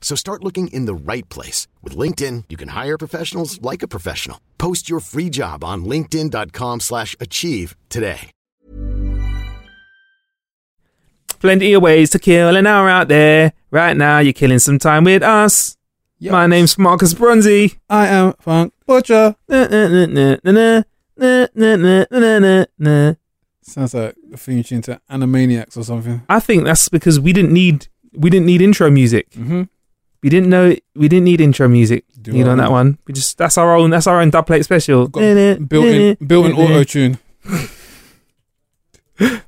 So start looking in the right place. With LinkedIn, you can hire professionals like a professional. Post your free job on linkedin.com slash achieve today. Plenty of ways to kill an hour out there. Right now, you're killing some time with us. Yes. My name's Marcus Bronzy. I am Funk Butcher. Sounds like a theme tune to Animaniacs or something. I think that's because we didn't need we didn't need intro music. Mm-hmm. We didn't know we didn't need intro music. Do you know that one. We just that's our own that's our own dub plate special. Built in, built in auto tune.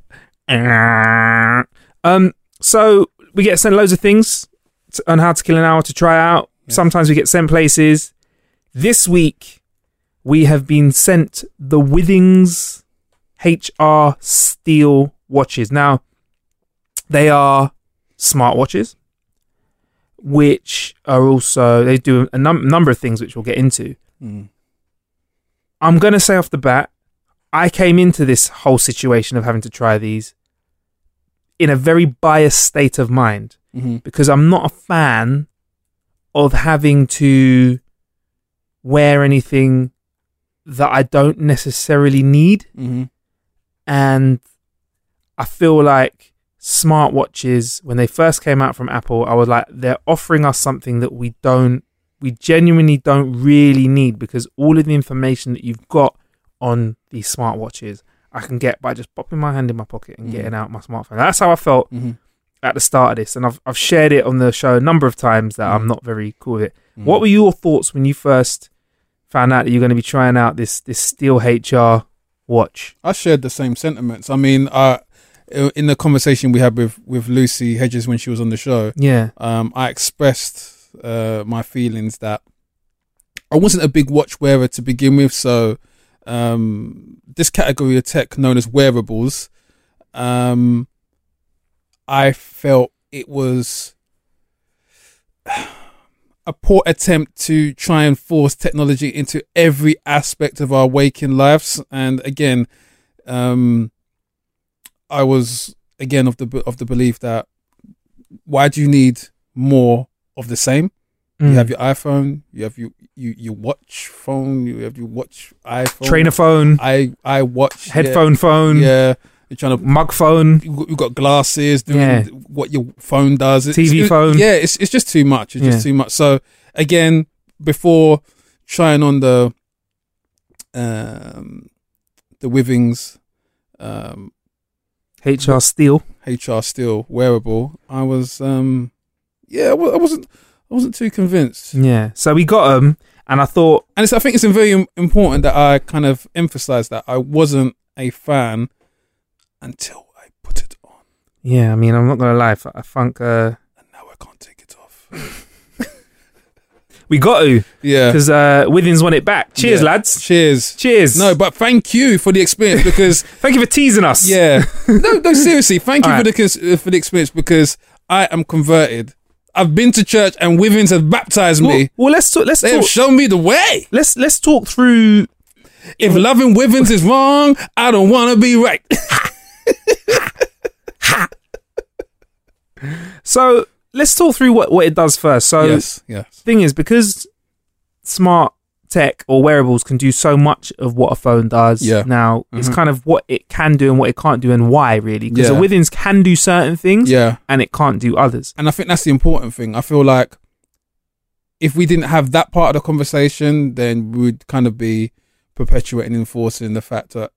Um, so we get sent loads of things to, on how to kill an hour to try out. Sometimes we get sent places. This week we have been sent the Withings HR Steel watches. Now they are smartwatches, which are also they do a num- number of things which we'll get into. Mm. I'm gonna say off the bat, I came into this whole situation of having to try these in a very biased state of mind Mhm. because I'm not a fan of having to wear anything that I don't necessarily need. Mhm. And I feel like smartwatches, when they first came out from Apple, I was like, they're offering us something that we don't, we genuinely don't really need because all of the information that you've got on these smartwatches, I can get by just popping my hand in my pocket and Mhm. getting out my smartphone. That's how I felt Mhm. at the start of this, and I've I've shared it on the show a number of times that I'm Mhm. not very cool with it. Mhm. What were your thoughts when you first found out that you're going to be trying out this this Steel HR watch? I shared the same sentiments. I mean, uh, in the conversation we had with, with Lucy Hedges when she was on the show, Yeah, um, I expressed uh, my feelings that I wasn't a big watch wearer to begin with. So, um, this category of tech known as wearables, um, I felt it was a poor attempt to try and force technology into every aspect of our waking lives. And again, um, I was again of the of the belief that why do you need more of the same? You Mm. have your iPhone, you have your you your watch phone, you have your watch iPhone, trainer phone, I I watch yeah, headphone phone, Yeah, you're trying to mug phone. you got, you got glasses doing Yeah. what your phone does. It's- TV it- phone. Yeah, it's it's just too much. It's Yeah. just too much. So again, before trying on the um the Withings um HR Steel. HR Steel wearable, I was um yeah, I wasn't I wasn't too convinced. Yeah, so we got them, and I thought, And it's, I think it's very important that I kind of emphasize that I wasn't a fan until I put it on. yeah, I mean, I'm not gonna lie, I think uh, And now I can't take it off. we got to Yeah. because uh, Withings won it back. Cheers, Yeah. lads. Cheers. Cheers. No, but thank you for the experience because thank you for teasing us. yeah, no, no, seriously, thank you All for the uh, for the experience because I am converted. I've been to church and Withings have baptized Well, me. well, let's talk. Let's They have shown me the way. Let's let's talk through. If loving Withings is wrong, I don't want to be right. So let's talk through what what it does first. So yes, yes. thing is because smart tech or wearables can do so much of what a phone does Yeah. now it's Mhm. kind of what it can do and what it can't do and why really because Yeah. the Withings can do certain things Yeah. and it can't do others And I think that's the important thing. I feel like if we didn't have that part of the conversation, then we would kind of be perpetuating enforcing the fact that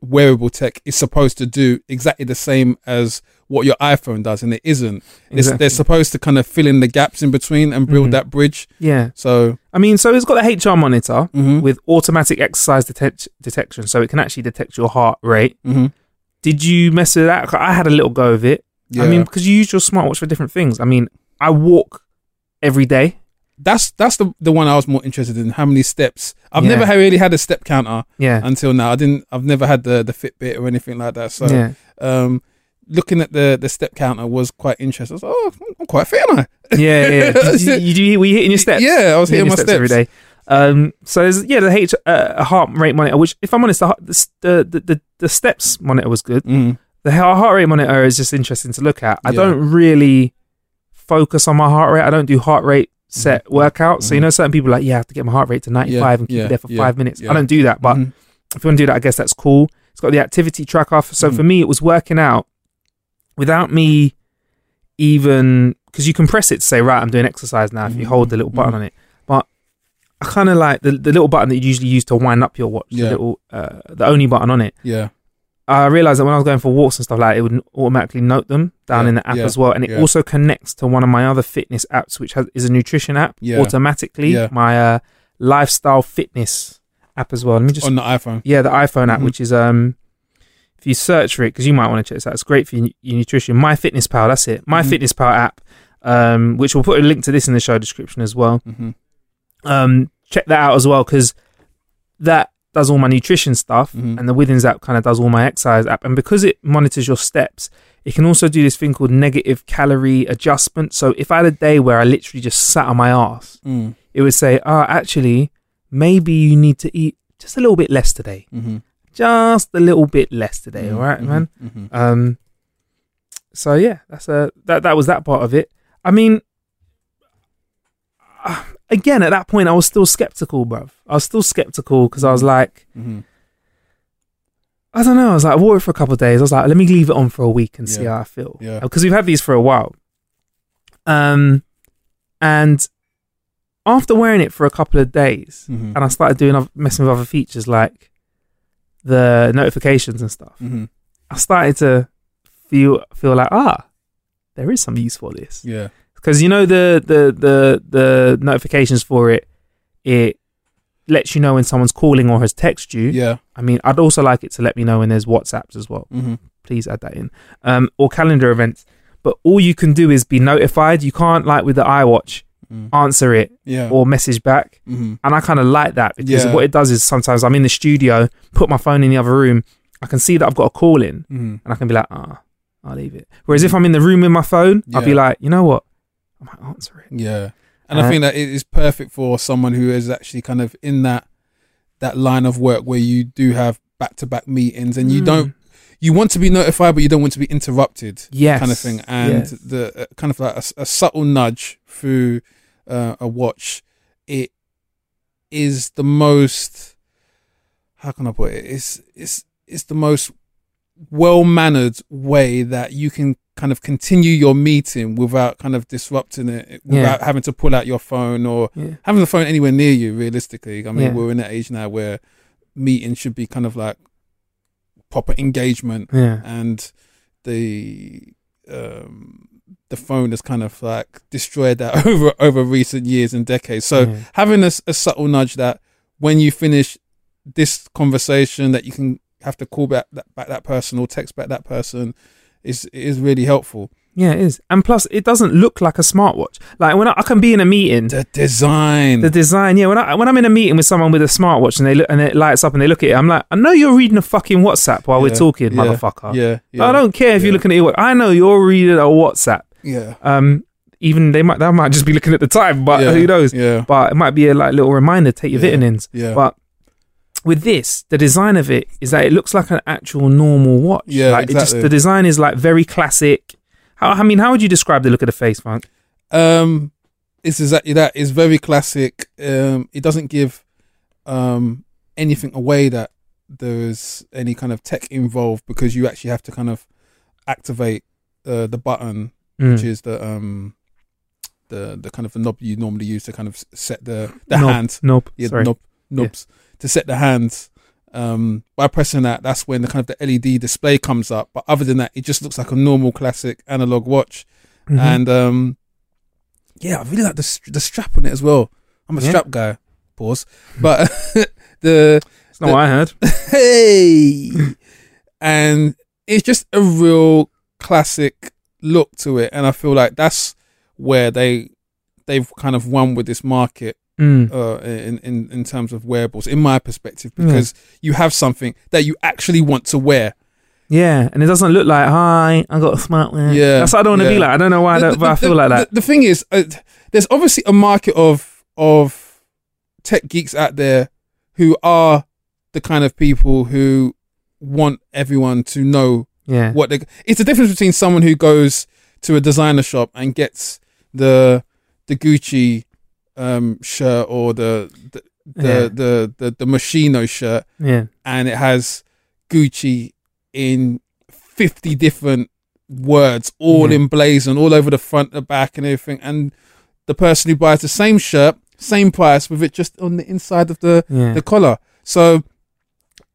wearable tech is supposed to do exactly the same as what your iPhone does, and it isn't. It's, Exactly. They're supposed to kind of fill in the gaps in between and build Mhm. that bridge. Yeah. So, I mean, so it's got a HR monitor mhm, with automatic exercise detect- detection, so it can actually detect your heart rate. mhm. Did you mess with that? I had a little go of it. yeah. I mean, because you use your smartwatch for different things. I mean, I walk every day. that's that's the the one I was more interested in. How many steps? I've Yeah. never really had a step counter Yeah. until now. I didn't. I've never had the the Fitbit or anything like that. So, yeah. um, looking at the the step counter was quite interesting. I was like, oh, I'm quite fit, aren't I? Yeah, yeah. You, you, do- were you hitting your steps? Yeah, I was hitting your my steps. every day. Um, so there's, yeah, the H, uh, heart rate monitor, which, if I'm honest, the, the the the, steps monitor was good. Mm. The heart rate monitor is just interesting to look at. I Yeah. don't really focus on my heart rate. I don't do heart rate set Mhm. workouts. So you Mhm. know, certain people are like, yeah, I have to get my heart rate to 95 and keep yeah, it there for yeah, five minutes. yeah. I don't do that, but Mhm. if you want to do that, I guess that's cool. It's got the activity tracker. So Mhm. for me, it was working out without me even because you can press it to say, right, I'm doing exercise now. If you hold the little button Mhm. on it, but I kind of like the, the little button that you usually use to wind up your watch. The Yeah. little, uh, the only button on it. yeah, I realized that when I was going for walks and stuff like it would automatically note them down Yeah, in the app yeah, as well, and it yeah. also connects to one of my other fitness apps, which has, is a nutrition app Yeah. automatically. Yeah. My uh, lifestyle fitness app as well. Let me just on the iPhone. yeah, the iPhone app, Mhm. which is um, if you search for it, because you might want to check this out. It's great for your, your nutrition. My Fitness Pal, that's it. My Mhm. Fitness Pal app, um, which we'll put a link to this in the show description as well. hmm Um, check that out as well because that does all my nutrition stuff, Mhm. and the Withings app kind of does all my exercise app. And because it monitors your steps, it can also do this thing called negative calorie adjustment. So if I had a day where I literally just sat on my ass, Mm. it would say, "Ah, actually, maybe you need to eat just a little bit less today." hmm just a little bit less today, all right, man. hmm Um, so yeah, that's a that that was that part of it. I mean, uh, again, at that point, I was still skeptical, bruv. I was still skeptical because I was like, hmm I don't know. I was like, I wore it for a couple of days. I was like, let me leave it on for a week and see how I feel. Yeah. because we've had these for a while. Um, and after wearing it for a couple of days, hmm and I started doing messing with other features like the notifications and stuff. hmm I started to feel feel like ah, there is some use for this Yeah. because you know the the the the notifications for it it lets you know when someone's calling or has texted you. Yeah. I mean, I'd also like it to let me know when there's WhatsApps as well. hmm Please add that in. Um, or calendar events. But all you can do is be notified. You can't like with the iWatch mm answer it Yeah. or message back. hmm And I kind of like that because Yeah. what it does is sometimes I'm in the studio, put my phone in the other room, I can see that I've got a call in, hmm and I can be like, ah, I'll leave it. Whereas if I'm in the room with my phone, I'll be like, you know what, I might answer it. Yeah. And I Uh, think that it is perfect for someone who is actually kind of in that that line of work where you do have back to back meetings and you Mm. don't you want to be notified but you don't want to be interrupted yes, kind of thing and yes. the uh, kind of like a, a subtle nudge through uh, a watch it is the most how can i put it it's it's it's the most well mannered way that you can kind of continue your meeting without kind of disrupting it without having to pull out your phone or Yeah. having the phone anywhere near you realistically i mean Yeah. we're in that age now where meetings should be kind of like proper engagement Yeah. and the um the phone has kind of like destroyed that over over recent years and decades so Yeah. having a subtle nudge that when you finish this conversation that you can have to call back that back that person or text back that person is is really helpful Yeah, it is. And plus, it doesn't look like a smartwatch. Like when I, I can be in a meeting, the design the design. Yeah, when I when I'm in a meeting with someone with a smartwatch and they look and it lights up and they look at it, I'm like, I know you're reading a fucking WhatsApp while we're talking, yeah, motherfucker. yeah, yeah I don't care if you're looking at it. I know you're reading a WhatsApp. yeah Um, even they might that might just be looking at the time, but yeah, who knows? yeah But it might be a like little reminder. Take your Yeah. vitamins. yeah But with this, the design of it is that it looks like an actual normal watch. Yeah, like it just exactly. the design is like very classic. How I mean, how would you describe the look of the face, Funk? Um, it's exactly that. It's very classic. Um, it doesn't give um anything away that there's any kind of tech involved because you actually have to kind of activate uh, the button, Mm. which is the um the the kind of the knob you normally use to kind of set the the Nope, hand. Nope. Yeah, Sorry. knob knobs to set the hands. Um, by pressing that, that's when the kind of the LED display comes up. But other than that, it just looks like a normal classic analog watch. Mhm. And um, yeah, I really like the the strap on it as well. I'm a Yeah. strap guy. Pause. But the That's not what I heard. hey, and it's just a real classic look to it, and I feel like that's where they they've kind of won with this market Mm. uh, in, in in terms of wearables, in my perspective, Yeah. because you have something that you actually want to wear. Yeah, and it doesn't look like hi. I got a smartwatch. Yeah, that's what I don't want to yeah. be like. I don't know why, The- the- I feel the- like that. The, the thing is, uh, there's obviously a market of of tech geeks out there who are the kind of people who want everyone to know yeah, what they. It's the difference between someone who goes to a designer shop and gets the the Gucci um, shirt or the the the, Yeah. the the the Moschino shirt, yeah, and it has Gucci in fifty different words, all Yeah. emblazoned all over the front, the back, and everything. And the person who buys the same shirt, same price, with it just on the inside of the yeah. the collar. So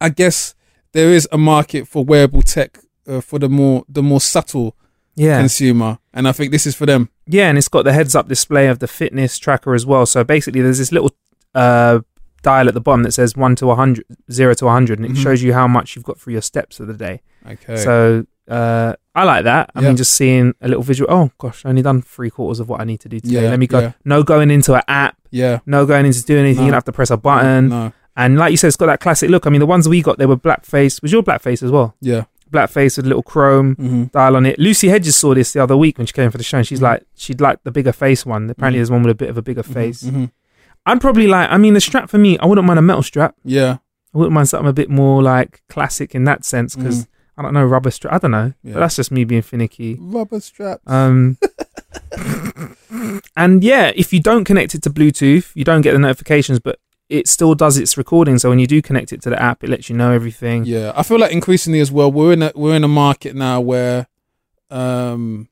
I guess there is a market for wearable tech uh, for the more the more subtle yeah. consumer, and I think this is for them. Yeah, and it's got the heads up display of the fitness tracker as well. So basically, there's this little uh, dial at the bottom that says 1 to 100, 0 to 100, and it Mhm. shows you how much you've got for your steps of the day. Okay. So uh, I like that. I Yeah. mean, just seeing a little visual. Oh, gosh, I only done three quarters of what I need to do today. Yeah, Let me go. yeah. No going into an app, yeah. no going into doing anything. No. You don't have to press a button. No. And like you said, it's got that classic look. I mean, the ones we got, they were blackface. Was your blackface as well? Yeah. Blackface with a little chrome hmm dial on it. Lucy Hedges saw this the other week when she came for the show, and she's Mhm. like, she'd like the bigger face one. Apparently, Mhm. there's one with a bit of a bigger face. hmm I'd probably like. I mean, the strap for me, I wouldn't mind a metal strap. Yeah. I wouldn't mind something a bit more like classic in that sense because I don't know rubber strap. I don't know, Mm-hmm. Yeah. but that's just me being finicky. Rubber straps. Um, and yeah, if you don't connect it to Bluetooth, you don't get the notifications, but it still does its recording. So when you do connect it to the app, it lets you know everything. yeah, I feel like increasingly as well, we're in a we're in a market now where, um,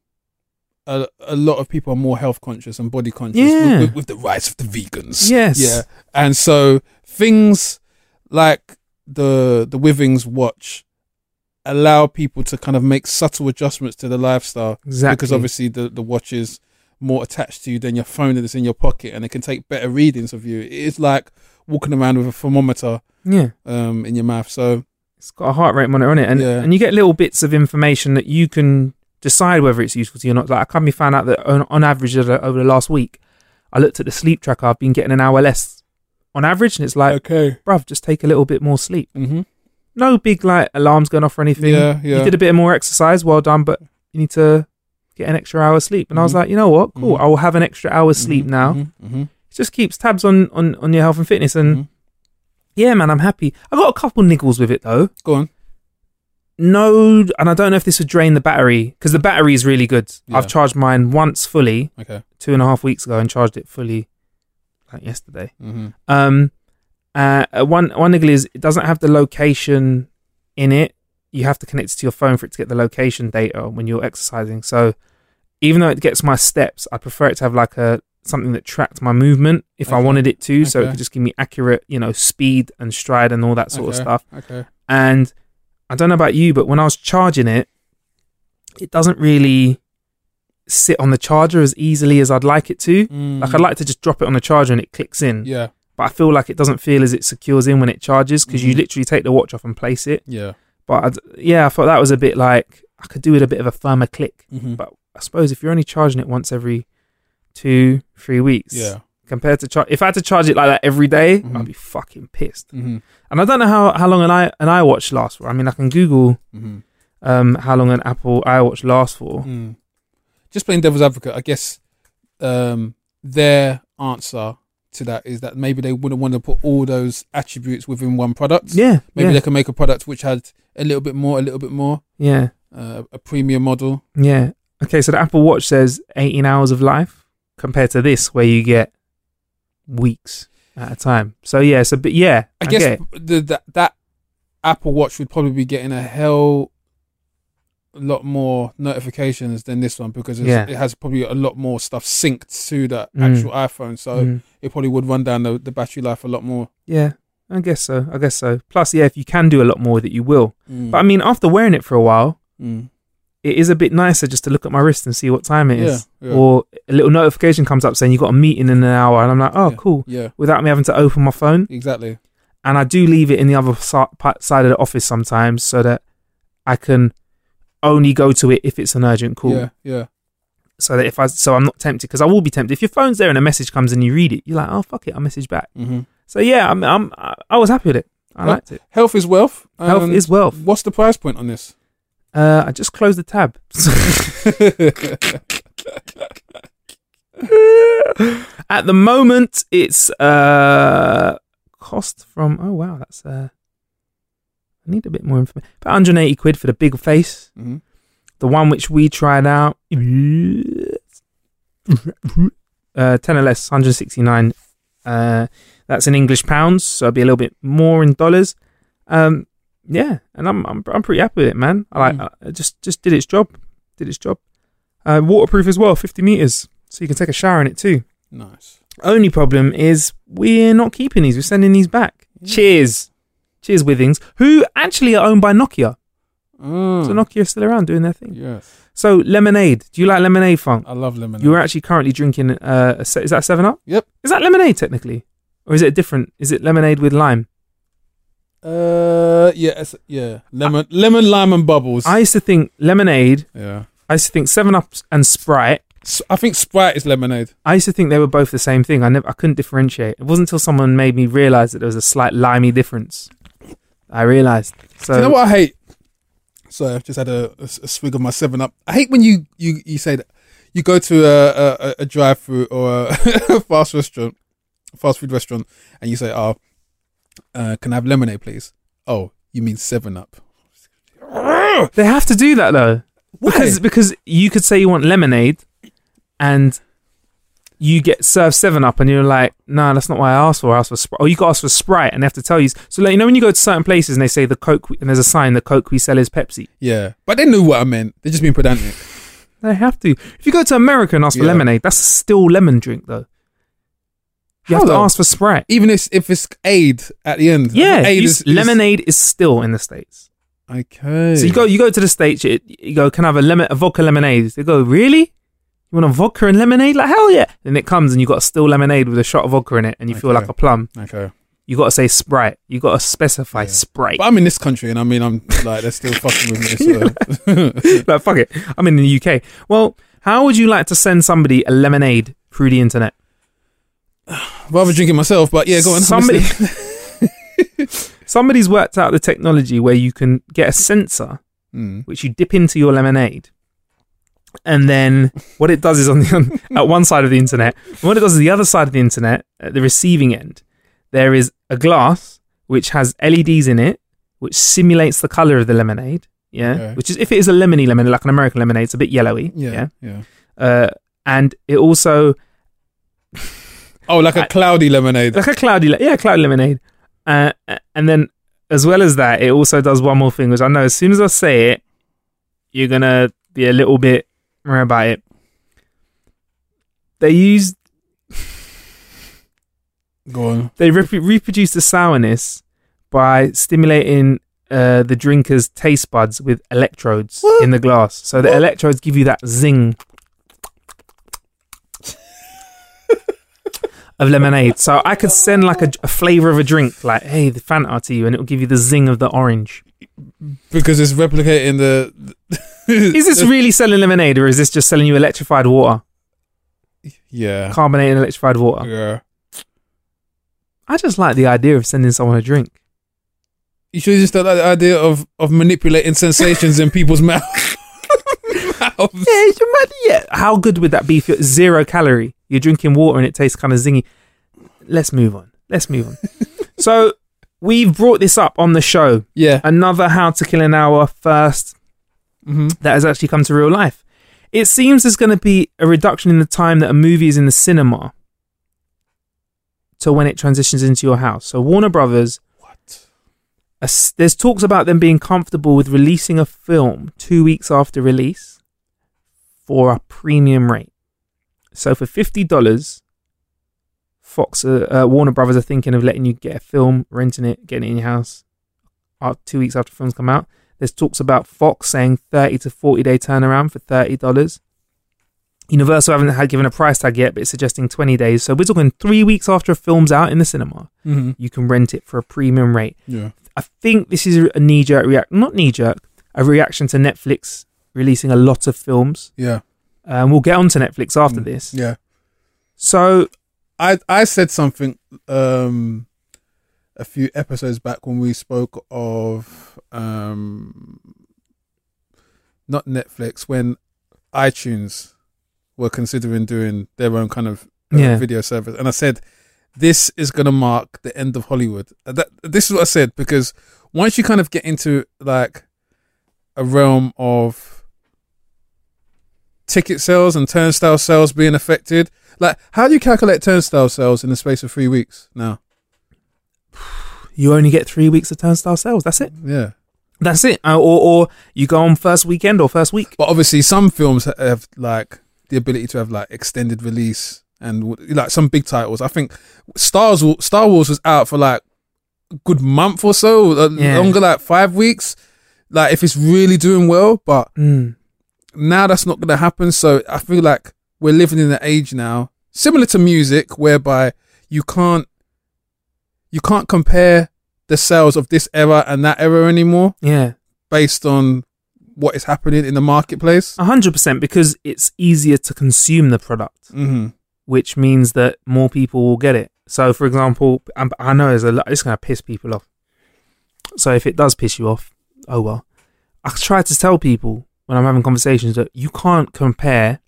a, a lot of people are more health conscious and body conscious Yeah. with, with, with the rise of the vegans. Yes. Yeah, and so things like the the Withings watch allow people to kind of make subtle adjustments to the lifestyle Exactly. because obviously the the watch is more attached to you than your phone that's in your pocket and it can take better readings of you. It is like walking around with a thermometer yeah. um in your mouth. So It's got a heart rate monitor on it, and Yeah. and you get little bits of information that you can decide whether it's useful to you or not. Like I come found out that on, on average over the- over the last week, I looked at the sleep tracker. I've been getting an hour less on average, and it's like, okay. bruv, just take a little bit more sleep. Mm-hmm. No big like alarms going off or anything. Yeah, yeah. You did a bit more exercise, well done, but you need to get an extra hour sleep. And I was Mhm. like, you know what, cool. Mhm. I will have an extra hour's sleep now. Mm-hmm. It just keeps tabs on on on your health and fitness, and yeah, man, I'm happy. I got a couple niggles with it though. Go on. No, and I don't know if this would drain the battery because the battery is really good. Yeah. I've charged mine once fully Okay. two and a half weeks ago and charged it fully like yesterday. Mm-hmm. Um, uh, one one niggle is it doesn't have the location in it. You have to connect it to your phone for it to get the location data when you're exercising. So even though it gets my steps, I prefer it to have like a something that tracked my movement if I wanted it to, so it could just give me accurate, you know, speed and stride and all that sort of stuff. Okay. And I don't know about you, but when I was charging it, it doesn't really sit on the charger as easily as I'd like it to. Like I'd like to just drop it on the charger and it clicks in, Mm. Yeah. but I feel like it doesn't feel as it secures in when it charges because you Mhm. literally take the watch off and place it. Yeah. But I'd, yeah, I thought that was a bit like I could do with a bit of a firmer click. Mm-hmm. But I suppose if you're only charging it once every two, three weeks, Yeah. compared to charge, if I had to charge it like that every day, Mhm. I'd be fucking pissed. Mm-hmm. And I don't know how, how long an i an iWatch lasts for. I mean, I can Google Mm-hmm. um, how long an Apple iWatch lasts for. Mm. Just playing devil's advocate, I guess um, their answer to that is that maybe they wouldn't want to put all those attributes within one product. Yeah, Maybe yeah, they can make a product which had a little bit more, a little bit more, yeah, uh, a premium model. yeah. Okay, so the Apple Watch says 18 hours of life compared to this, where you get weeks at a time. So yeah, so but yeah, I guess get it. the, that that Apple Watch would probably be getting a hell lot more notifications than this one because it's, Yeah. it has probably a lot more stuff synced to the Mm. actual iPhone. So Mm. it probably would run down the, the battery life a lot more. yeah, I guess so. I guess so. Plus, yeah, if you can do a lot more with it, you will. Mm. But I mean, after wearing it for a while, Mm. it is a bit nicer just to look at my wrist and see what time it is. Yeah, yeah. Or a little notification comes up saying you've got a meeting in an hour. And I'm like, oh, Yeah. cool. Yeah, Without me having to open my phone. exactly. And I do leave it in the other si- side of the office sometimes so that I can only go to it if it's an urgent call. Yeah, yeah. So that if I, so I'm not tempted because I will be tempted. If your phone's there and a message comes and you read it, you're like, oh, fuck it, I'll message back. hmm So yeah, I'm, I'm, I was happy with it. I Well, liked it. Health is wealth. Health is wealth. What's the price point on this? Uh, I just closed the tab. At the moment, it's uh cost from. Oh wow, that's uh. I need a bit more information. About 180 quid for the big face. Mhm. The one which we tried out, uh, 10 or less, 169. Uh, that's in English pounds, so it'll be a little bit more in dollars. Um, yeah, and I'm I'm I'm pretty happy with it, man. I like Mm. I just just did its job, did its job. Uh, waterproof as well, 50 meters, so you can take a shower in it too. Nice. Only problem is we're not keeping these. We're sending these back. Cheers, cheers, Withings, who actually are owned by Nokia. Mm. So Nokia is still around doing their thing. Yes, So lemonade. Do you like lemonade, Funk? I love lemonade. You are actually currently drinking. Uh, a se- is that Seven Up? Yep. Is that lemonade technically, or is it different? Is it lemonade with lime? Uh, yeah, it's- yeah. Lemon, lemon, lime, and bubbles. I used to think lemonade. yeah. I used to think Seven Up and Sprite. S- I think Sprite is lemonade. I used to think they were both the same thing. I never, I couldn't differentiate. It wasn't until someone made me realize that there was a slight limey difference. I realized. So Do you know what I hate? Sorry, I've just had a swig of my Seven Up. I hate when you you you say that you go to a a, a drive-through or a fast restaurant, fast food restaurant, and you say, "Oh, uh, can I have lemonade, please?" Oh, you mean Seven Up? they have to do that though, Why? because because you could say you want lemonade, and you get served Seven Up, and you're like, no, that's not what I asked for. I asked for Sprite. Or you got asked for Sprite, and they have to tell you. So like, you know when you go to certain places and they say the Coke, and there's a sign the Coke we sell is Pepsi. Yeah, but they knew what I meant. They're just being pedantic. They have to. If you go to America and ask for Yeah. lemonade, that's still lemon drink though. You How have to though? ask for Sprite. Even if if it's aid at the end. Yeah, aid is, is- lemonade is still in the states. Okay. So you go, you go to the states. You, you go, can I have a lemon, a vodka lemonade? They go, really? You want a vodka and lemonade? Like hell yeah! Then it comes and you got a still lemonade with a shot of vodka in it, and you feel like a plum. Okay. You got to say Sprite. You got to specify Yeah. Sprite. But I'm in this country, and I mean, I'm like they're still fucking with me. So. like fuck it, I'm in the UK. Well, how would you like to send somebody a lemonade through the internet? Rather drinking myself, but yeah, go on. Somebody, somebody's worked out the technology where you can get a sensor Mm. which you dip into your lemonade. And then what it does is on the on, at one side of the internet, what it does is the other side of the internet, at the receiving end, there is a glass which has LEDs in it, which simulates the color of the lemonade. Yeah, Okay. which is if it is a lemony lemonade, like an American lemonade, it's a bit yellowy. Yeah, yeah. Uh, and it also Oh, like a cloudy lemonade. like a cloudy, le- yeah, cloudy lemonade. Uh, and then as well as that, it also does one more thing, which I know as soon as I say it, you're gonna be a little bit more about it. They use Go on. they rep- reproduce the sourness by stimulating uh, the drinker's taste buds with electrodes What? in the glass. So the electrodes give you that zing of lemonade. So I could send like a, a flavor of a drink, like hey, the Fanta to you, and it'll give you the zing of the orange. Because it's replicating the. Is this really selling lemonade, or is this just selling you electrified water, Yeah. carbonated electrified water? Yeah. I just like the idea of sending someone a drink. You should just like the idea of, of manipulating sensations in people's mouth. mouths. Yeah, yeah. How good would that be? If you're zero calorie, you're drinking water and it tastes kind of zingy. Let's move on. Let's move on. so we've brought this up on the show. Yeah. Another How to Kill an Hour first hmm that has actually come to real life. It seems there's going to be a reduction in the time that a movie is in the cinema to when it transitions into your house. So Warner Brothers What? a there's talks about them being comfortable with releasing a film two weeks after release for a premium rate. So for fifty dollars, Fox, uh, uh, Warner Brothers are thinking of letting you get a film, renting it, getting it in your house. Uh, two weeks after films come out, there's talks about Fox saying 30 to 40 day turnaround for thirty dollars. Universal haven't had given a price tag yet, but it's suggesting 20 days. So we're talking three weeks after a film's out in the cinema, Mm-hmm. you can rent it for a premium rate. Yeah. I think this is a knee jerk react, not knee jerk, a reaction to Netflix releasing a lot of films. Yeah. Um, we'll get onto Netflix after Mm, this. Yeah. So I I said something um a few episodes back when we spoke of um not Netflix when iTunes were considering doing their own kind of uh, Yeah. video service and I said this is going to mark the end of Hollywood. Uh, That this is what I said because once you kind of get into like a realm of ticket sales and turnstile sales being affected, like how do you calculate turnstile sales in the space of three weeks now? You only get three weeks of turnstile sales. That's it. Yeah, That's it. Uh, or, or you go on first weekend or first week. but obviously some films have like the ability to have like extended release and like some big titles. I think Stars Star Wars was out for like a good month or so, uh, Yeah. longer like five weeks. Like if it's really doing well, but Mm. now that's not going to happen. So I feel like we're living in an age now similar to music, whereby you can't you can't compare the sales of this era and that era anymore Yeah. based on what is happening in the marketplace. A hundred percent because it's easier to consume the product, Mm-hmm. which means that more people will get it. So, for example, I know there's a lot, it's going to piss people off. So, if it does piss you off, oh well. I try to tell people when I'm having conversations that you can't compare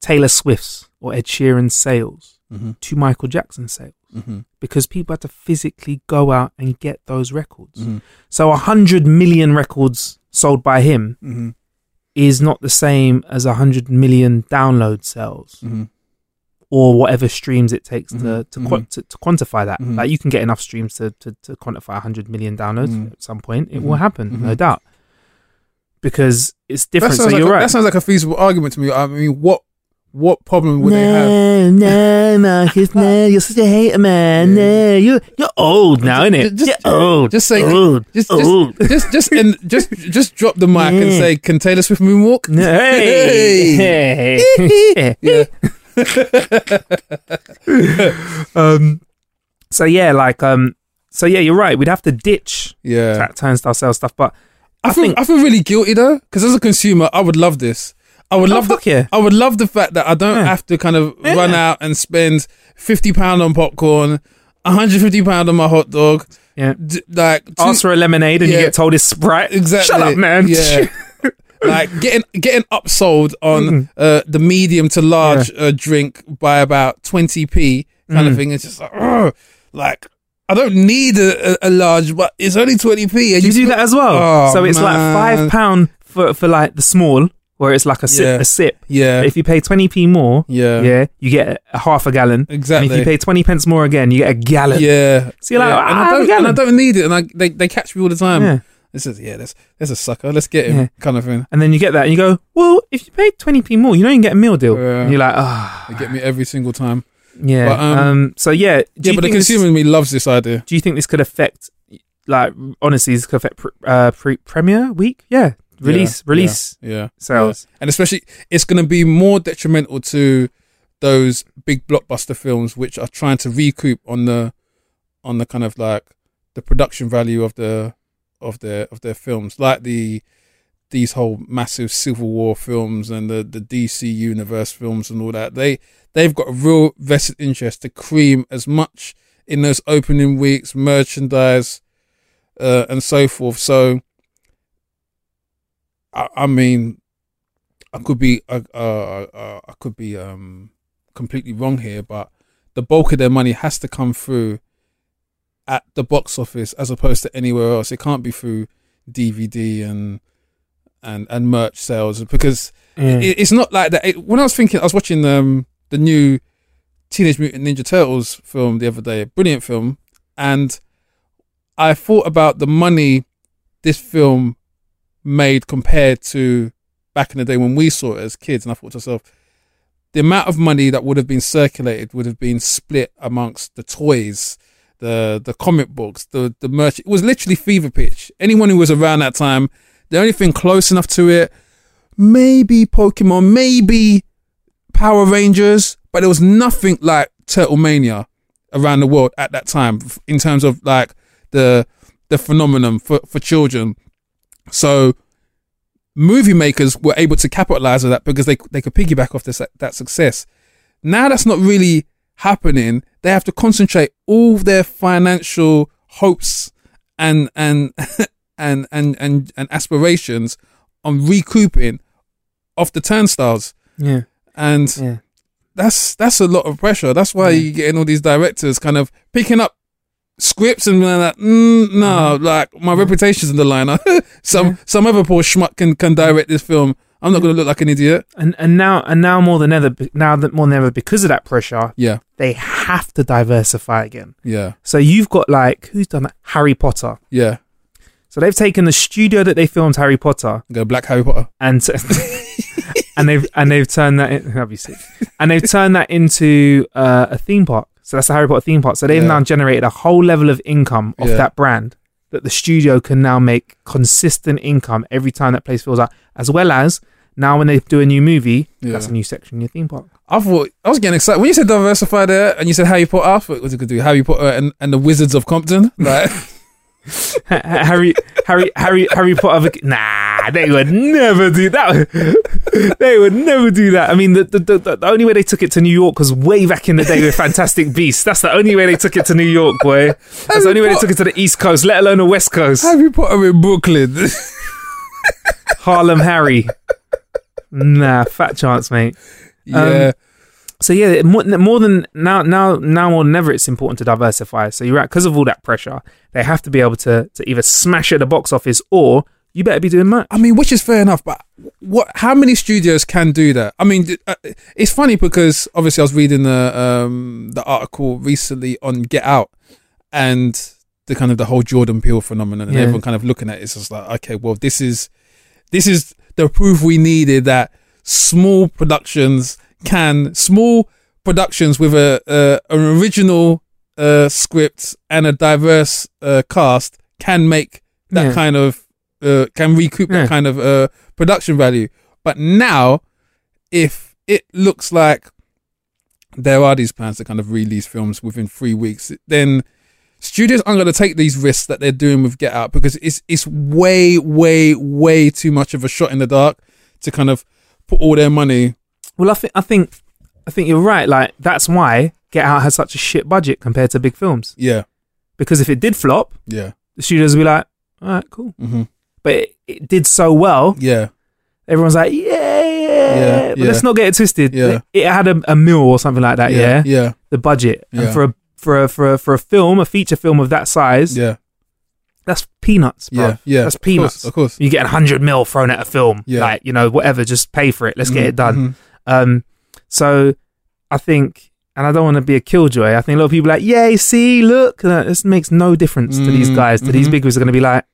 Taylor Swift's or Ed Sheeran's sales Mm-hmm. to Michael Jackson sales Mm-hmm. because people had to physically go out and get those records. Mm-hmm. So, a hundred million records sold by him Mm-hmm. is not the same as a hundred million download sales Mm-hmm. or whatever streams it takes to Mhm, to, to to quantify that. Like you can get enough streams to to, to quantify a hundred million downloads at some point. It will happen, no doubt, because it's That different. sounds, So like you're a, right. that sounds like a feasible argument to me. I mean, what what problem would they have? no, no, Marcus, no, you're such a hater, man. No, you're you're old now, innit? Just- you're old. just say- old. Just old. just just just and just just drop the mic and say, "Can Taylor Swift moonwalk?" No, hey, hey. Yeah. um. So yeah, like um. So yeah, you're right. We'd have to ditch Yeah. that turnstile sales stuff, but I, I feel think- I feel really guilty though, because as a consumer, I would love this. I would Oh, love fuck the, yeah. I would love the fact that I don't Yeah. have to kind of Yeah. run out and spend fifty pound on popcorn, hundred fifty pound on my hot dog. yeah. D- like two- Ask for a lemonade and you get told it's Sprite. exactly. Shut up, man. Yeah. like getting getting upsold on Mhm. uh, the medium to large uh, drink by about twenty p kind of Mm. thing. It's just like, ugh, like I don't need a, a, a large, but it's only twenty p. Do you do that as well? Oh, so it's man. like five pound for for like the small, where it's like a sip. Yeah. A sip. Yeah, But if you pay twenty p more, yeah, yeah, you get a, half a gallon. exactly. And if you pay twenty pence more again, you get a gallon. Yeah. So you're like, yeah. "Ah, and, I I have a don't, and I don't need it. And I, they, they catch me all the time. Yeah. This is, yeah, there's, there's a sucker. Let's get him, Yeah. kind of thing. And then you get that, and you go, well, if you pay twenty p more, you know you can get a meal deal. Yeah. And you're like, ah, They get me every single time. yeah. But, um, um, So yeah, do Yeah, you but the think this- consumer in me loves this idea. do you think this could affect, like, honestly, this could affect pr- uh, pre- premiere week? Yeah, release, Yeah, release Yeah. sales. And especially, it's going to be more detrimental to those big blockbuster films which are trying to recoup on the, on the kind of like the production value of the, of their, of their films, like the, these whole massive Civil War films and the, the DC Universe films and all that. They, they've got a real vested interest to cream as much in those opening weeks, merchandise, uh, and so forth. So, I, I mean, I could be, uh, uh, uh, I could be um, completely wrong here, but the bulk of their money has to come through at the box office as opposed to anywhere else. It can't be through DVD and and and merch sales because Yeah. it, it's not like that. It, when I was thinking, I was watching um, the new Teenage Mutant Ninja Turtles film the other day, a brilliant film, and I thought about the money this film made compared to back in the day when we saw it as kids, and I thought to myself, the amount of money that would have been circulated would have been split amongst the toys, the the comic books, the the merch. It was literally fever pitch. Anyone who was around that time, the only thing close enough to it, maybe Pokemon, maybe Power Rangers, but there was nothing like Turtle Mania around the world at that time in terms of like the the phenomenon for for children. So movie makers were able to capitalize on that because they they could piggyback off this that success. Now that's not really happening. They have to concentrate all their financial hopes and and and and and, and aspirations on recouping off the turnstiles. Yeah. And Yeah. that's that's a lot of pressure. That's why you're getting all these directors kind of picking up scripts and being like, mm, no, like my reputation's in the line. some some other poor schmuck can can direct this film. I'm not going to look like an idiot. And and now and now more than ever now that more than ever because of that pressure, Yeah, they have to diversify again. yeah, So you've got like who's done that? Harry Potter. yeah. So they've taken the studio that they filmed Harry Potter Go Black Harry Potter. and and they've and they've turned that in, sick. and they've turned that into uh, a theme park. So that's the Harry Potter theme park. So they've Yeah. now generated a whole level of income off Yeah. that brand that the studio can now make consistent income every time that place fills out, as well as now when they do a new movie, Yeah. that's a new section in your theme park. I thought I was getting excited when you said diversify there, and you said Harry Potter. I thought it was going to do Harry Potter and, and the Wizards of Compton. Like, ha- Harry, Harry, Harry, Harry Potter. Nah, they would never do that. they would never do that. I mean, the, the, the, the only way they took it to New York was way back in the day with Fantastic Beasts. That's the only way they took it to New York, boy. That's the only way they took it to the East Coast, let alone the West Coast. Harry Potter in Brooklyn. Harlem Harry. Nah, fat chance, mate. yeah, um, So yeah, more, more than now, now, now more than ever, it's important to diversify. So you're right, because of all that pressure, they have to be able to to either smash at the box office or you better be doing much. I mean, which is fair enough, but what? How many studios can do that? I mean, uh, it's funny because obviously I was reading the um, the article recently on Get Out and the kind of the whole Jordan Peele phenomenon, and Yeah. everyone kind of looking at it, it's just like, okay, well, this is this is the proof we needed that small productions can small productions with a, a an original uh, script and a diverse uh, cast can make that Yeah. kind of uh, can recoup Yeah. that kind of uh, production value. But now, if it looks like there are these plans to kind of release films within three weeks, then studios aren't going to take these risks that they're doing with Get Out because it's it's way, way, way too much of a shot in the dark to kind of put all their money. Well, I think I think I think you're right. Like that's why Get Out has such a shit budget compared to big films. Yeah, Because if it did flop, yeah, the studios would be like, "All right, cool." hmm But it, it did so well, yeah, everyone's like, "Yeah, yeah." Yeah, but yeah. let's not get it twisted. Yeah. It, it had a, a mil or something like that. Yeah, yeah, the budget Yeah. and for a for a for a for a film, a feature film of that size, yeah, that's peanuts, bro. yeah, yeah. That's Of peanuts. course, of course. You get a hundred mil thrown at a film, Yeah. like you know, whatever. Just pay for it. Let's get Mhm, it done. mhm. Um, so I think, and I don't want to be a killjoy. I think a lot of people are like, yay, see, look, uh, this makes no difference to these Mm, guys. To these mhm. big wigs are going to be like,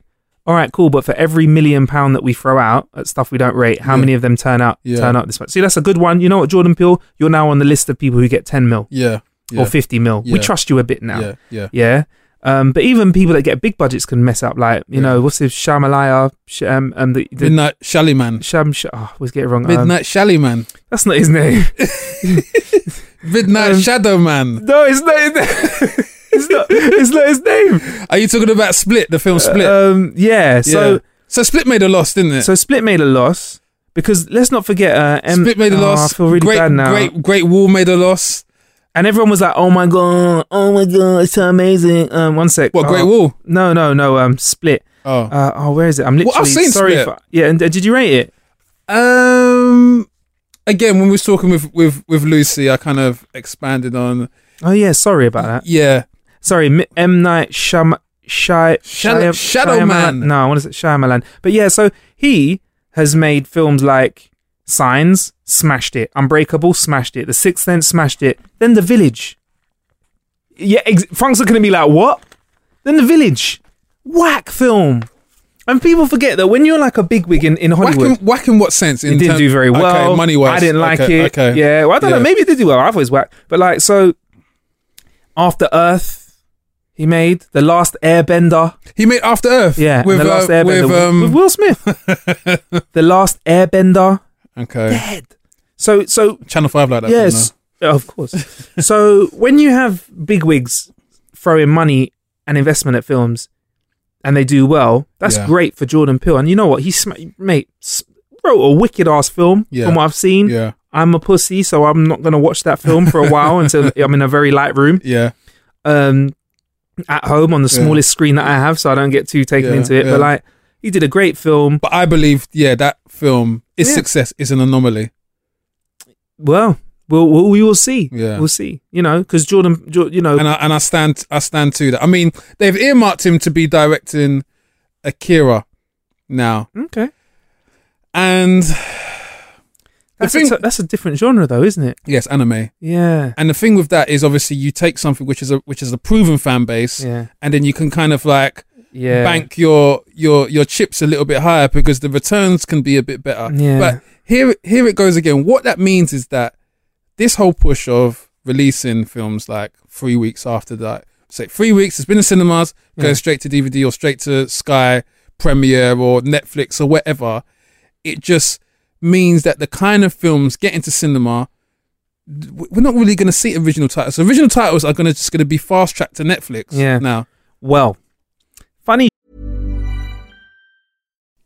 all right, cool, but for every million pound that we throw out at stuff we don't rate, how Yeah. many of them turn out Yeah. turn out this much? See, that's a good one. You know what, Jordan Peele, you're now on the list of people who get ten mil Yeah, yeah, or fifty mil. We trust you a bit now. yeah, yeah. Um, but even people that get big budgets can mess up. Like you Yeah. know, what's this Shamalaya? Sh- um, um, the, the Midnight Shaliman. Sham. Sh- oh, I always get it wrong. Um, Midnight Shaliman. that's not his name. Midnight Um, Shadow Man. No, it's not. It's not. It's not his name. Are you talking about Split, the film Split? Um, yeah. So Yeah. so Split made a loss, didn't it? so Split made a loss because let's not forget. Uh, M- Split made a Oh, loss. I feel really great, bad now. Great, Great Wall made a loss. And everyone was like, "Oh my god! Oh my god! It's so amazing!" Um, one sec. What, Oh, Great Wall? No, no, no. Um, Split. Oh. Uh, oh, where is it? I'm Well, literally I've seen sorry. Split. For, yeah, and uh, did you rate it? Um, again, when we was talking with, with, with Lucy, I kind of expanded on, Oh yeah, sorry about that. yeah, Sorry, M, Night Sham Shy Shadow Shyamalan- Man. No, I want to say Shyamalan. But yeah, so he has made films like Signs, smashed it. Unbreakable, smashed it. The Sixth Sense, smashed it. Then The Village. Yeah, ex- Frank's looking at me like, what? Then The Village. Whack film. And people forget that when you're like a bigwig in, in Whack Hollywood, in, whack in what sense? In it didn't do very well. Okay, money wise. I didn't like okay, it. Okay. Yeah, well, I don't know. Maybe it did do well. I've always whacked. But like, so After Earth, he made the Last Airbender. He made After Earth. Yeah, With, the Last uh, Airbender with, um, with Will Smith. the Last Airbender. Okay. Dead. So so Channel 5 like that. yes, of course. so when you have bigwigs throwing money and investment at films, and they do well, that's Yeah. great for Jordan Peele. And you know what? He sm- mate wrote a wicked ass film Yeah. from what I've seen. Yeah. I'm a pussy, so I'm not gonna watch that film for a while until I'm in a very light room, Yeah. um, at home on the Yeah. smallest screen that I have, so I don't get too taken Yeah, into it. yeah. But like, he did a great film. But I believe, yeah, that film, its Yeah. success is an anomaly. Well, we'll, we'll we will see. Yeah. we'll see. You know, because Jordan, Jo- you know, and I and I stand I stand to that. I mean, they've earmarked him to be directing Akira now, okay, and that's thing- a, that's a different genre though, isn't it? yes, anime. Yeah, And the thing with that is obviously you take something which is a which is a proven fan base, yeah, and then you can kind of like yeah. bank your your your chips a little bit higher because the returns can be a bit better. Yeah. But here here it goes again. What that means is that this whole push of releasing films like three weeks after that, say three weeks, it's been in cinemas, going Yeah. straight to DVD or straight to Sky Premiere or Netflix or whatever. It just means that the kind of films get into cinema. We're not really going to see original titles. Original titles are going to just going to be fast tracked to Netflix. Yeah. Now, Well,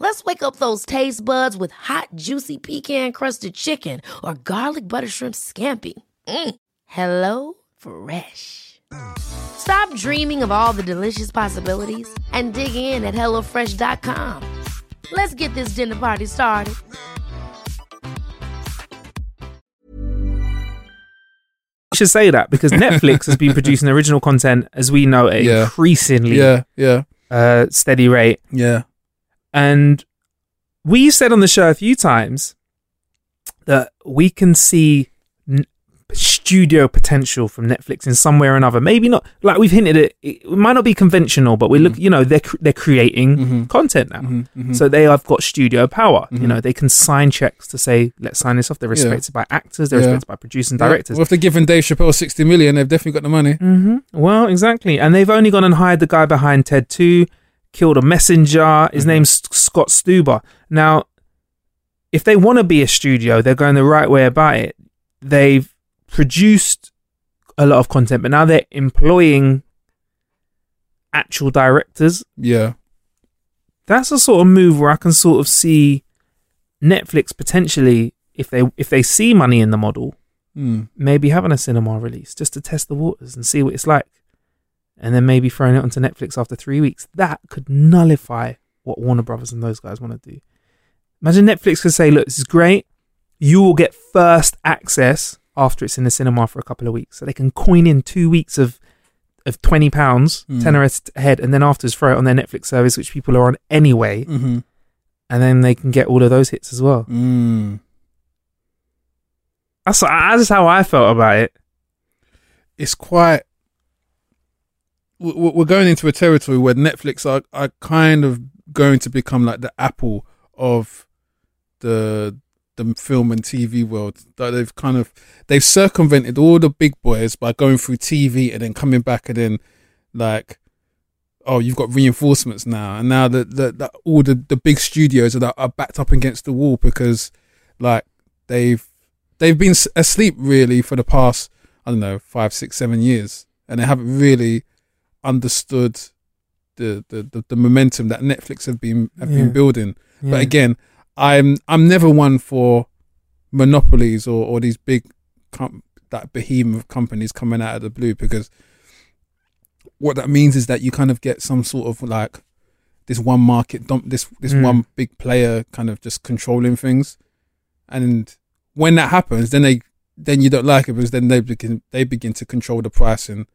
Let's wake up those taste buds with hot, juicy pecan-crusted chicken or garlic butter shrimp scampi. Mm. Hello Fresh. Stop dreaming of all the delicious possibilities and dig in at HelloFresh.com. Let's get this dinner party started. I should say that because Netflix has been producing original content, as we know, at Yeah. increasingly yeah, yeah, uh, steady rate. yeah. And we said on the show a few times that we can see n- studio potential from Netflix in some way or another. Maybe not like we've hinted at. It might not be conventional, but we look. You know, they're cr- they're creating Mhm. content now, Mhm, mhm. so they have got studio power. You Mhm. know, they can sign checks to say, "Let's sign this off." They're Yeah. respected by actors. They're Yeah. respected by producers and Yeah. directors. Well, if they're giving Dave Chappelle 60 million, they've definitely got the money. hmm Well, exactly. And they've only gone and hired the guy behind Ted 2, killed a messenger. His Mhm. name's Scott Stuber. Now, if they want to be a studio, they're going the right way about it. They've produced a lot of content, but now they're employing actual directors. Yeah. That's a sort of move where I can sort of see Netflix potentially, if they if they see money in the model, Mm. maybe having a cinema release just to test the waters and see what it's like. And then maybe throwing it onto Netflix after three weeks. That could nullify what Warner Brothers and those guys want to do. Imagine Netflix could say, look, this is great. you will get first access after it's in the cinema for a couple of weeks. So they can coin in two weeks of of twenty pounds, Mm. tenner a head, and then afterwards throw it on their Netflix service, which people are on anyway, Mm-hmm. and then they can get all of those hits as well. Mm. That's that's how I felt about it. It's quite. We- we- We're going into a territory where Netflix are, are kind of going to become like the Apple of the the film and TV world. That they've kind of they've circumvented all the big boys by going through TV and then coming back and then like oh you've got reinforcements now and now the, the all the, the big studios are, are backed up against the wall because like they've they've been asleep really for the past I don't know five six seven years and they haven't really understood the the, the, the momentum that Netflix have been have Yeah. been building Yeah. but again, I'm I'm never one for monopolies or, or these big com- that behemoth companies coming out of the blue because what that means is that you kind of get some sort of like this one market dump this this Mm. one big player kind of just controlling things and when that happens then they then you don't like it because then they begin they begin to control the pricing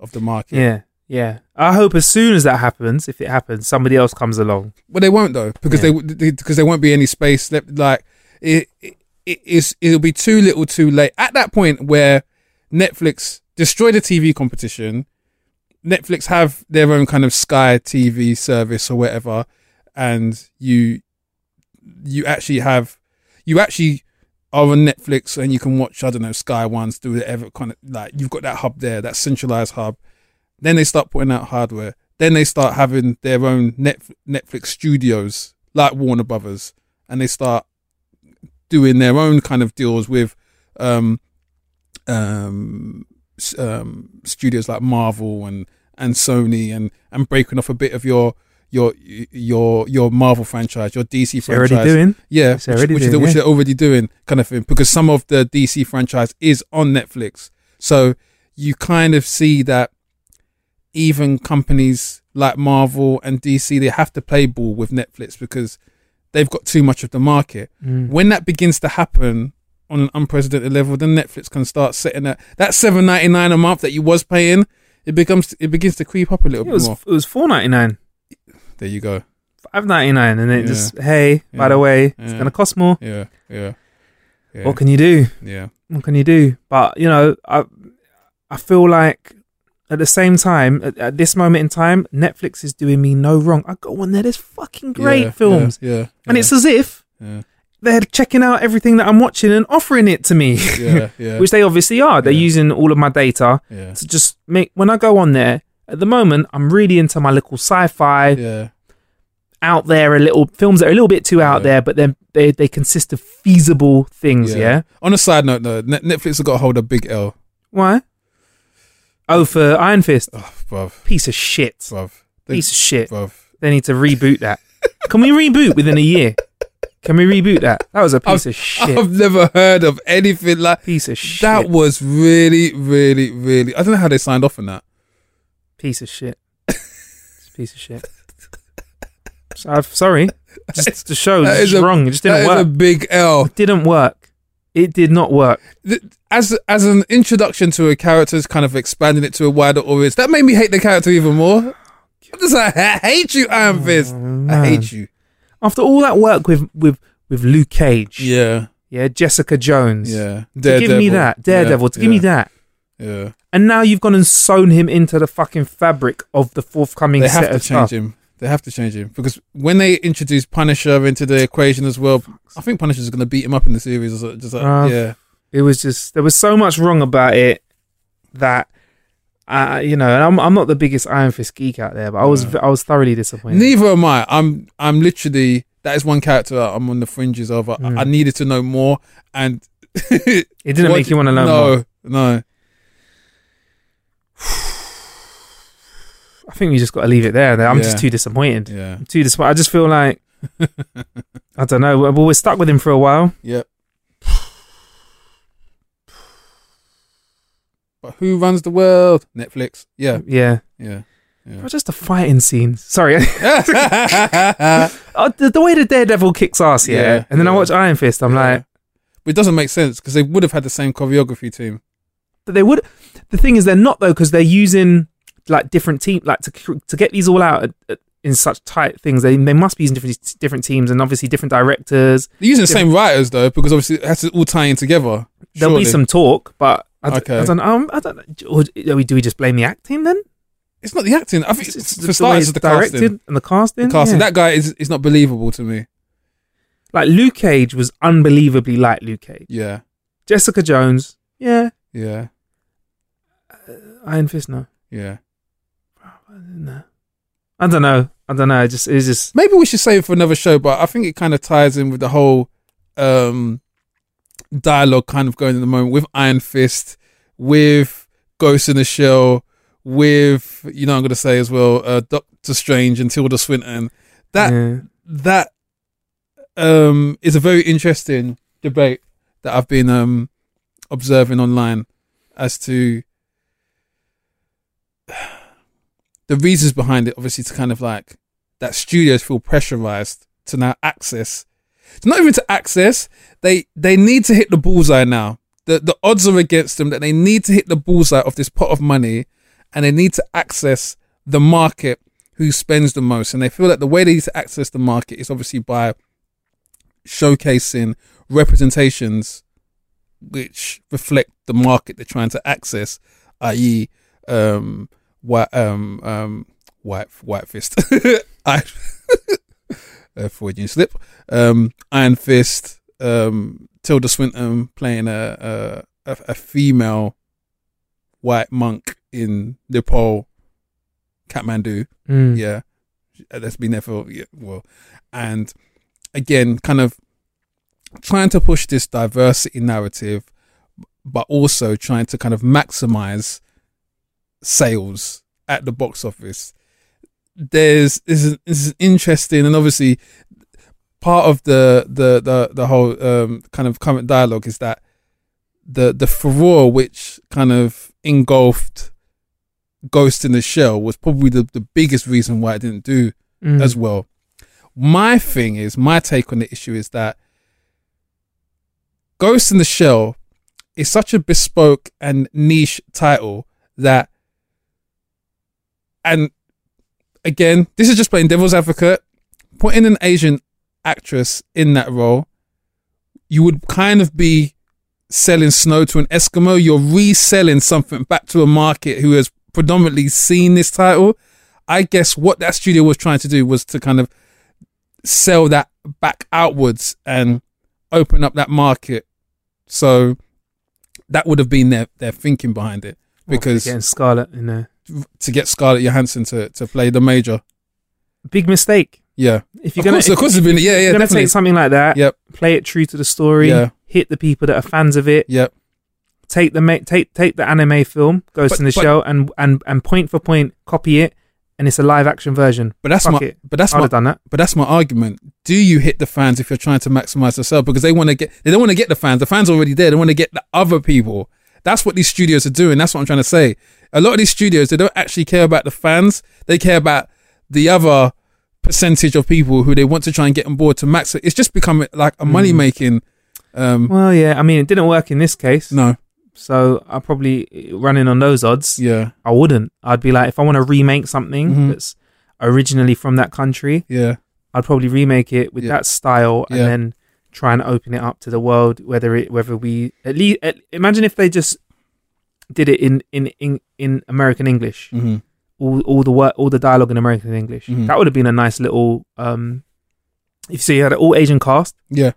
of the market yeah, yeah. I hope as soon as that happens, if it happens, somebody else comes along. Well, they won't though, because Yeah. they because there won't be any space left. Like it, it, it is, it'll be too little, too late. At that point where Netflix destroy the TV competition, Netflix have their own kind of Sky TV service or whatever, and you you actually have you actually are on Netflix and you can watch I don't know Sky Ones do whatever kind of like you've got that hub there, that centralized hub. Then they start putting out hardware. Then they start having their own net, Netflix studios like Warner Brothers, and they start doing their own kind of deals with um, um, um, studios like Marvel and and Sony, and and breaking off a bit of your your your your Marvel franchise, your DC It's already franchise. doing. Yeah, It's which, already which, doing, is, which they're already doing, kind of thing. Because some of the DC franchise is on Netflix, so you kind of see that even companies like Marvel and DC they have to play ball with Netflix because they've got too much of the market. Mm. When that begins to happen on an unprecedented level, then Netflix can start setting that that seven ninety nine a month that you was paying. It becomes it begins to creep up a little It bit was more. it was four ninety nine, There you go. five ninety nine, and then Yeah. just hey, by the way, it's gonna cost more. Yeah, yeah, yeah. What can you do? yeah. What can you do? But you know, I I feel like at the same time, at, at this moment in time, Netflix is doing me no wrong. I go on there. There's fucking great Yeah, films, Yeah, yeah, and it's as if they're checking out everything that I'm watching and offering it to me, yeah, yeah, which they obviously are. They're using all of my data to just make. When I go on there, at the moment, I'm really into my little sci-fi yeah, out there, a little films that are a little bit too out there, but then they they consist of feasible things. Yeah. On a side note, though, Netflix have got to hold a big L, Why? Oh, for Iron Fist, oh, bruv, piece of shit. bruv, They- Piece of shit. bruv. They need to reboot that. Can we reboot within a year? Can we reboot that? That was a piece of shit. I've never heard of anything like piece of shit. that. Was really, really, really. I don't know how they signed off on that. piece of shit. A piece of shit. I'm sorry. Just the show That is wrong. It just didn't is a work. big L. It didn't work. It did not work. As as an introduction to a character's kind of expanding it to a wider audience, that made me hate the character even more. I'm just like, I hate you, Iron oh, Fist. I hate you. After all that work with with with Luke Cage, Yeah, yeah, Jessica Jones, yeah. to give me that Daredevil, to give me that, Yeah. and now you've gone and sewn him into the fucking fabric of the forthcoming They set have to of change stuff. him. They have to change him because when they introduce Punisher into the equation as well, I think Punisher's going to beat him up in the series. Just like, Uh, yeah, It was just there was so much wrong about it that. Uh, you know, and I'm I'm not the biggest Iron Fist geek out there, but I was Yeah. I was thoroughly disappointed. neither am I. I'm I'm literally that is one character I'm on the fringes of. I, Mm. I needed to know more, and It didn't What- make you want to learn no, more. No, I think we just got to leave it there. I'm just too disappointed. yeah, I'm too disappointed. I just feel like I don't know. Well, we're stuck with him for a while. yep. But who runs the world? Netflix. Yeah, Yeah, yeah, yeah. Just the fighting scenes. Sorry. Oh, the, the way the Daredevil kicks ass, yeah. Yeah, and then I watch Iron Fist. I'm like, But it doesn't make sense because they would have had the same choreography team. But they would. The thing is, they're not though because they're using like different team like to to get these all out at, at, in such tight things. They they must be using different different teams and obviously different directors. They're using the same writers though, because obviously it has to all tie in together. There'll be some talk, but I, d- Okay. I don't know. I don't. Do we do we just blame the acting then? It's not the acting. I think It's it's, the- for starters, it's the directed casting. and the casting. The casting. yeah. That guy is is not believable to me. like Luke Cage was unbelievably like Luke Cage. Yeah, Jessica Jones, yeah. yeah, uh, Iron Fist, no. yeah. No. I don't know. I don't know. It just it's just Maybe we should save it for another show, but I think it kind of ties in with the whole um dialogue kind of going at the moment with Iron Fist, with Ghost in the Shell, with you know I'm gonna say as well, uh, Doctor Strange and Tilda Swinton. That yeah. that um is a very interesting debate that I've been um observing online as to the reasons behind it obviously to kind of like that studios feel pressurized to now access. Not even to access they they need to hit the bullseye now. The the odds are against them that they need to hit the bullseye of this pot of money and they need to access the market who spends the most. And they feel that the way they need to access the market is obviously by showcasing representations which reflect the market they're trying to access i.e um white um um white white fist. I, uh, Freudian slip. Um iron fist um tilda swinton playing a a, a, female white monk in nepal kathmandu. Mm. yeah. That's been there for yeah, well and again kind of trying to push this diversity narrative but also trying to kind of maximize sales at the box office there's this is, is interesting and obviously part of the the the, the whole um, kind of current dialogue is that the the furore which kind of engulfed Ghost in the Shell was probably the, the biggest reason why it didn't do Mm. as well. My thing is, my take on the issue is that Ghost in the Shell is such a bespoke and niche title that, and again, this is just playing devil's advocate. Putting an Asian actress in that role, you would kind of be selling snow to an Eskimo. You're reselling something back to a market who has predominantly seen this title. I guess what that studio was trying to do was to kind of sell that back outwards and open up that market. So that would have been their, their thinking behind it because getting Scarlett in there. To get Scarlett Johansson to, to play the major. Big mistake. Yeah. If you're Of gonna, course- if, of course it's been- yeah, yeah, you're gonna definitely. take something like that, Yep. play it true to the story, Yeah. hit the people that are fans of it, Yep. take the ma- take take the anime film Ghost But- in the but- Shell and and and point for point copy it, and it's a live action version. But that's Fuck my it. but that's I'd my done that. but that's my argument. Do you hit the fans if you're trying to maximize the sale? Because they want to get they don't want to get the fans. The fans are already there. They want to get the other people. That's what these studios are doing. That's what I'm trying to say. A lot of these studios they don't actually care about the fans. They care about the other percentage of people who they want to try and get on board to max it. It's just become like a money making. Um, Well, yeah. I mean, it didn't work in this case, no, so I probably running on those odds. yeah, I wouldn't. I'd be like, if I want to remake something Mhm. that's originally from that country, yeah, I'd probably remake it with Yeah. that style and Yeah. then try and open it up to the world. Whether it, whether we at least at, imagine if they just did it in in in, in American English, hmm all all the work, all the dialogue in American English. Mhm. That would have been a nice little. um If so, you had an all Asian cast yeah,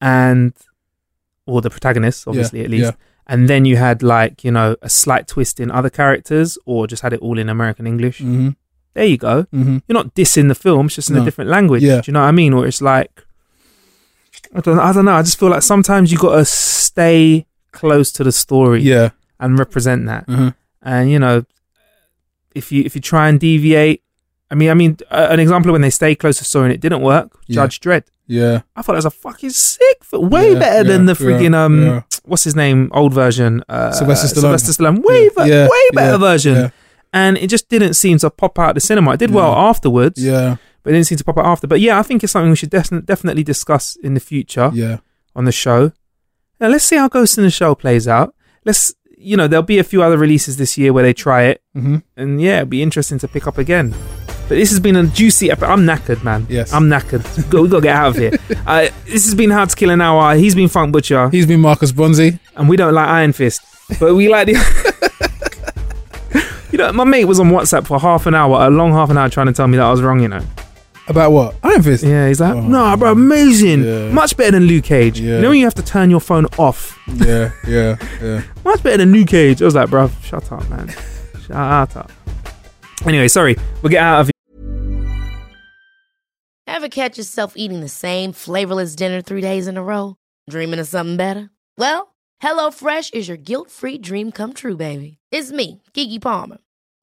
and or the protagonists, obviously at least. yeah. And then you had like you know a slight twist in other characters, or just had it all in American English. hmm There you go hmm you're not dissing the film, it's just in No. a different language. Yeah. Do you know what I mean? Or it's like I don't I don't know. I just feel like sometimes you gotta stay close to the story yeah, and represent that. uh-huh. And you know, if you if you try and deviate I mean I mean uh, an example of when they stay close to the story and it didn't work, Yeah. Judge Dredd. yeah, I thought that was a fucking sick. Way Yeah, better than the freaking yeah, um yeah. what's his name? Old version. Uh Sylvester Stallone. Sylvester Stallone. Way Yeah, be- yeah, way better yeah, version. yeah. And it just didn't seem to pop out the cinema. It did well afterwards yeah, but it didn't seem to pop out after. But yeah, I think it's something we should definitely definitely discuss in the future yeah. on the show Now, let's see how Ghost in the Shell plays out. Let's, you know, there'll be a few other releases this year where they try it, Mhm. and yeah, it'll be interesting to pick up again. But this has been a juicy episode. I'm knackered, man. Yes. I'm knackered. we got, we got to get out of here. Uh, this has been How to Kill an Hour. He's been Funk Butcher, He's been Marcus Bronzy. and we don't like Iron Fist, but we like the. you know, my mate was on WhatsApp for half an hour, a long half an hour, trying to tell me that I was wrong. You know. About what? Iron Fist. Yeah, he's like, Oh, nah, bro, amazing. yeah. Much better than Luke Cage. Yeah. You know when you have to turn your phone off? Yeah, yeah, yeah. Much better than Luke Cage. I was like, bro, shut up, man. shut up. Anyway, sorry. We'll get out of here. Ever catch yourself eating the same flavorless dinner three days in a row? Dreaming of something better? Well, HelloFresh is your guilt free dream come true, baby. It's me, Keke Palmer.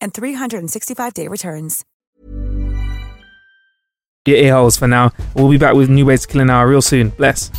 and 365-day returns. your ear holes for now. We'll be back with new ways to kill an hour real soon. Bless.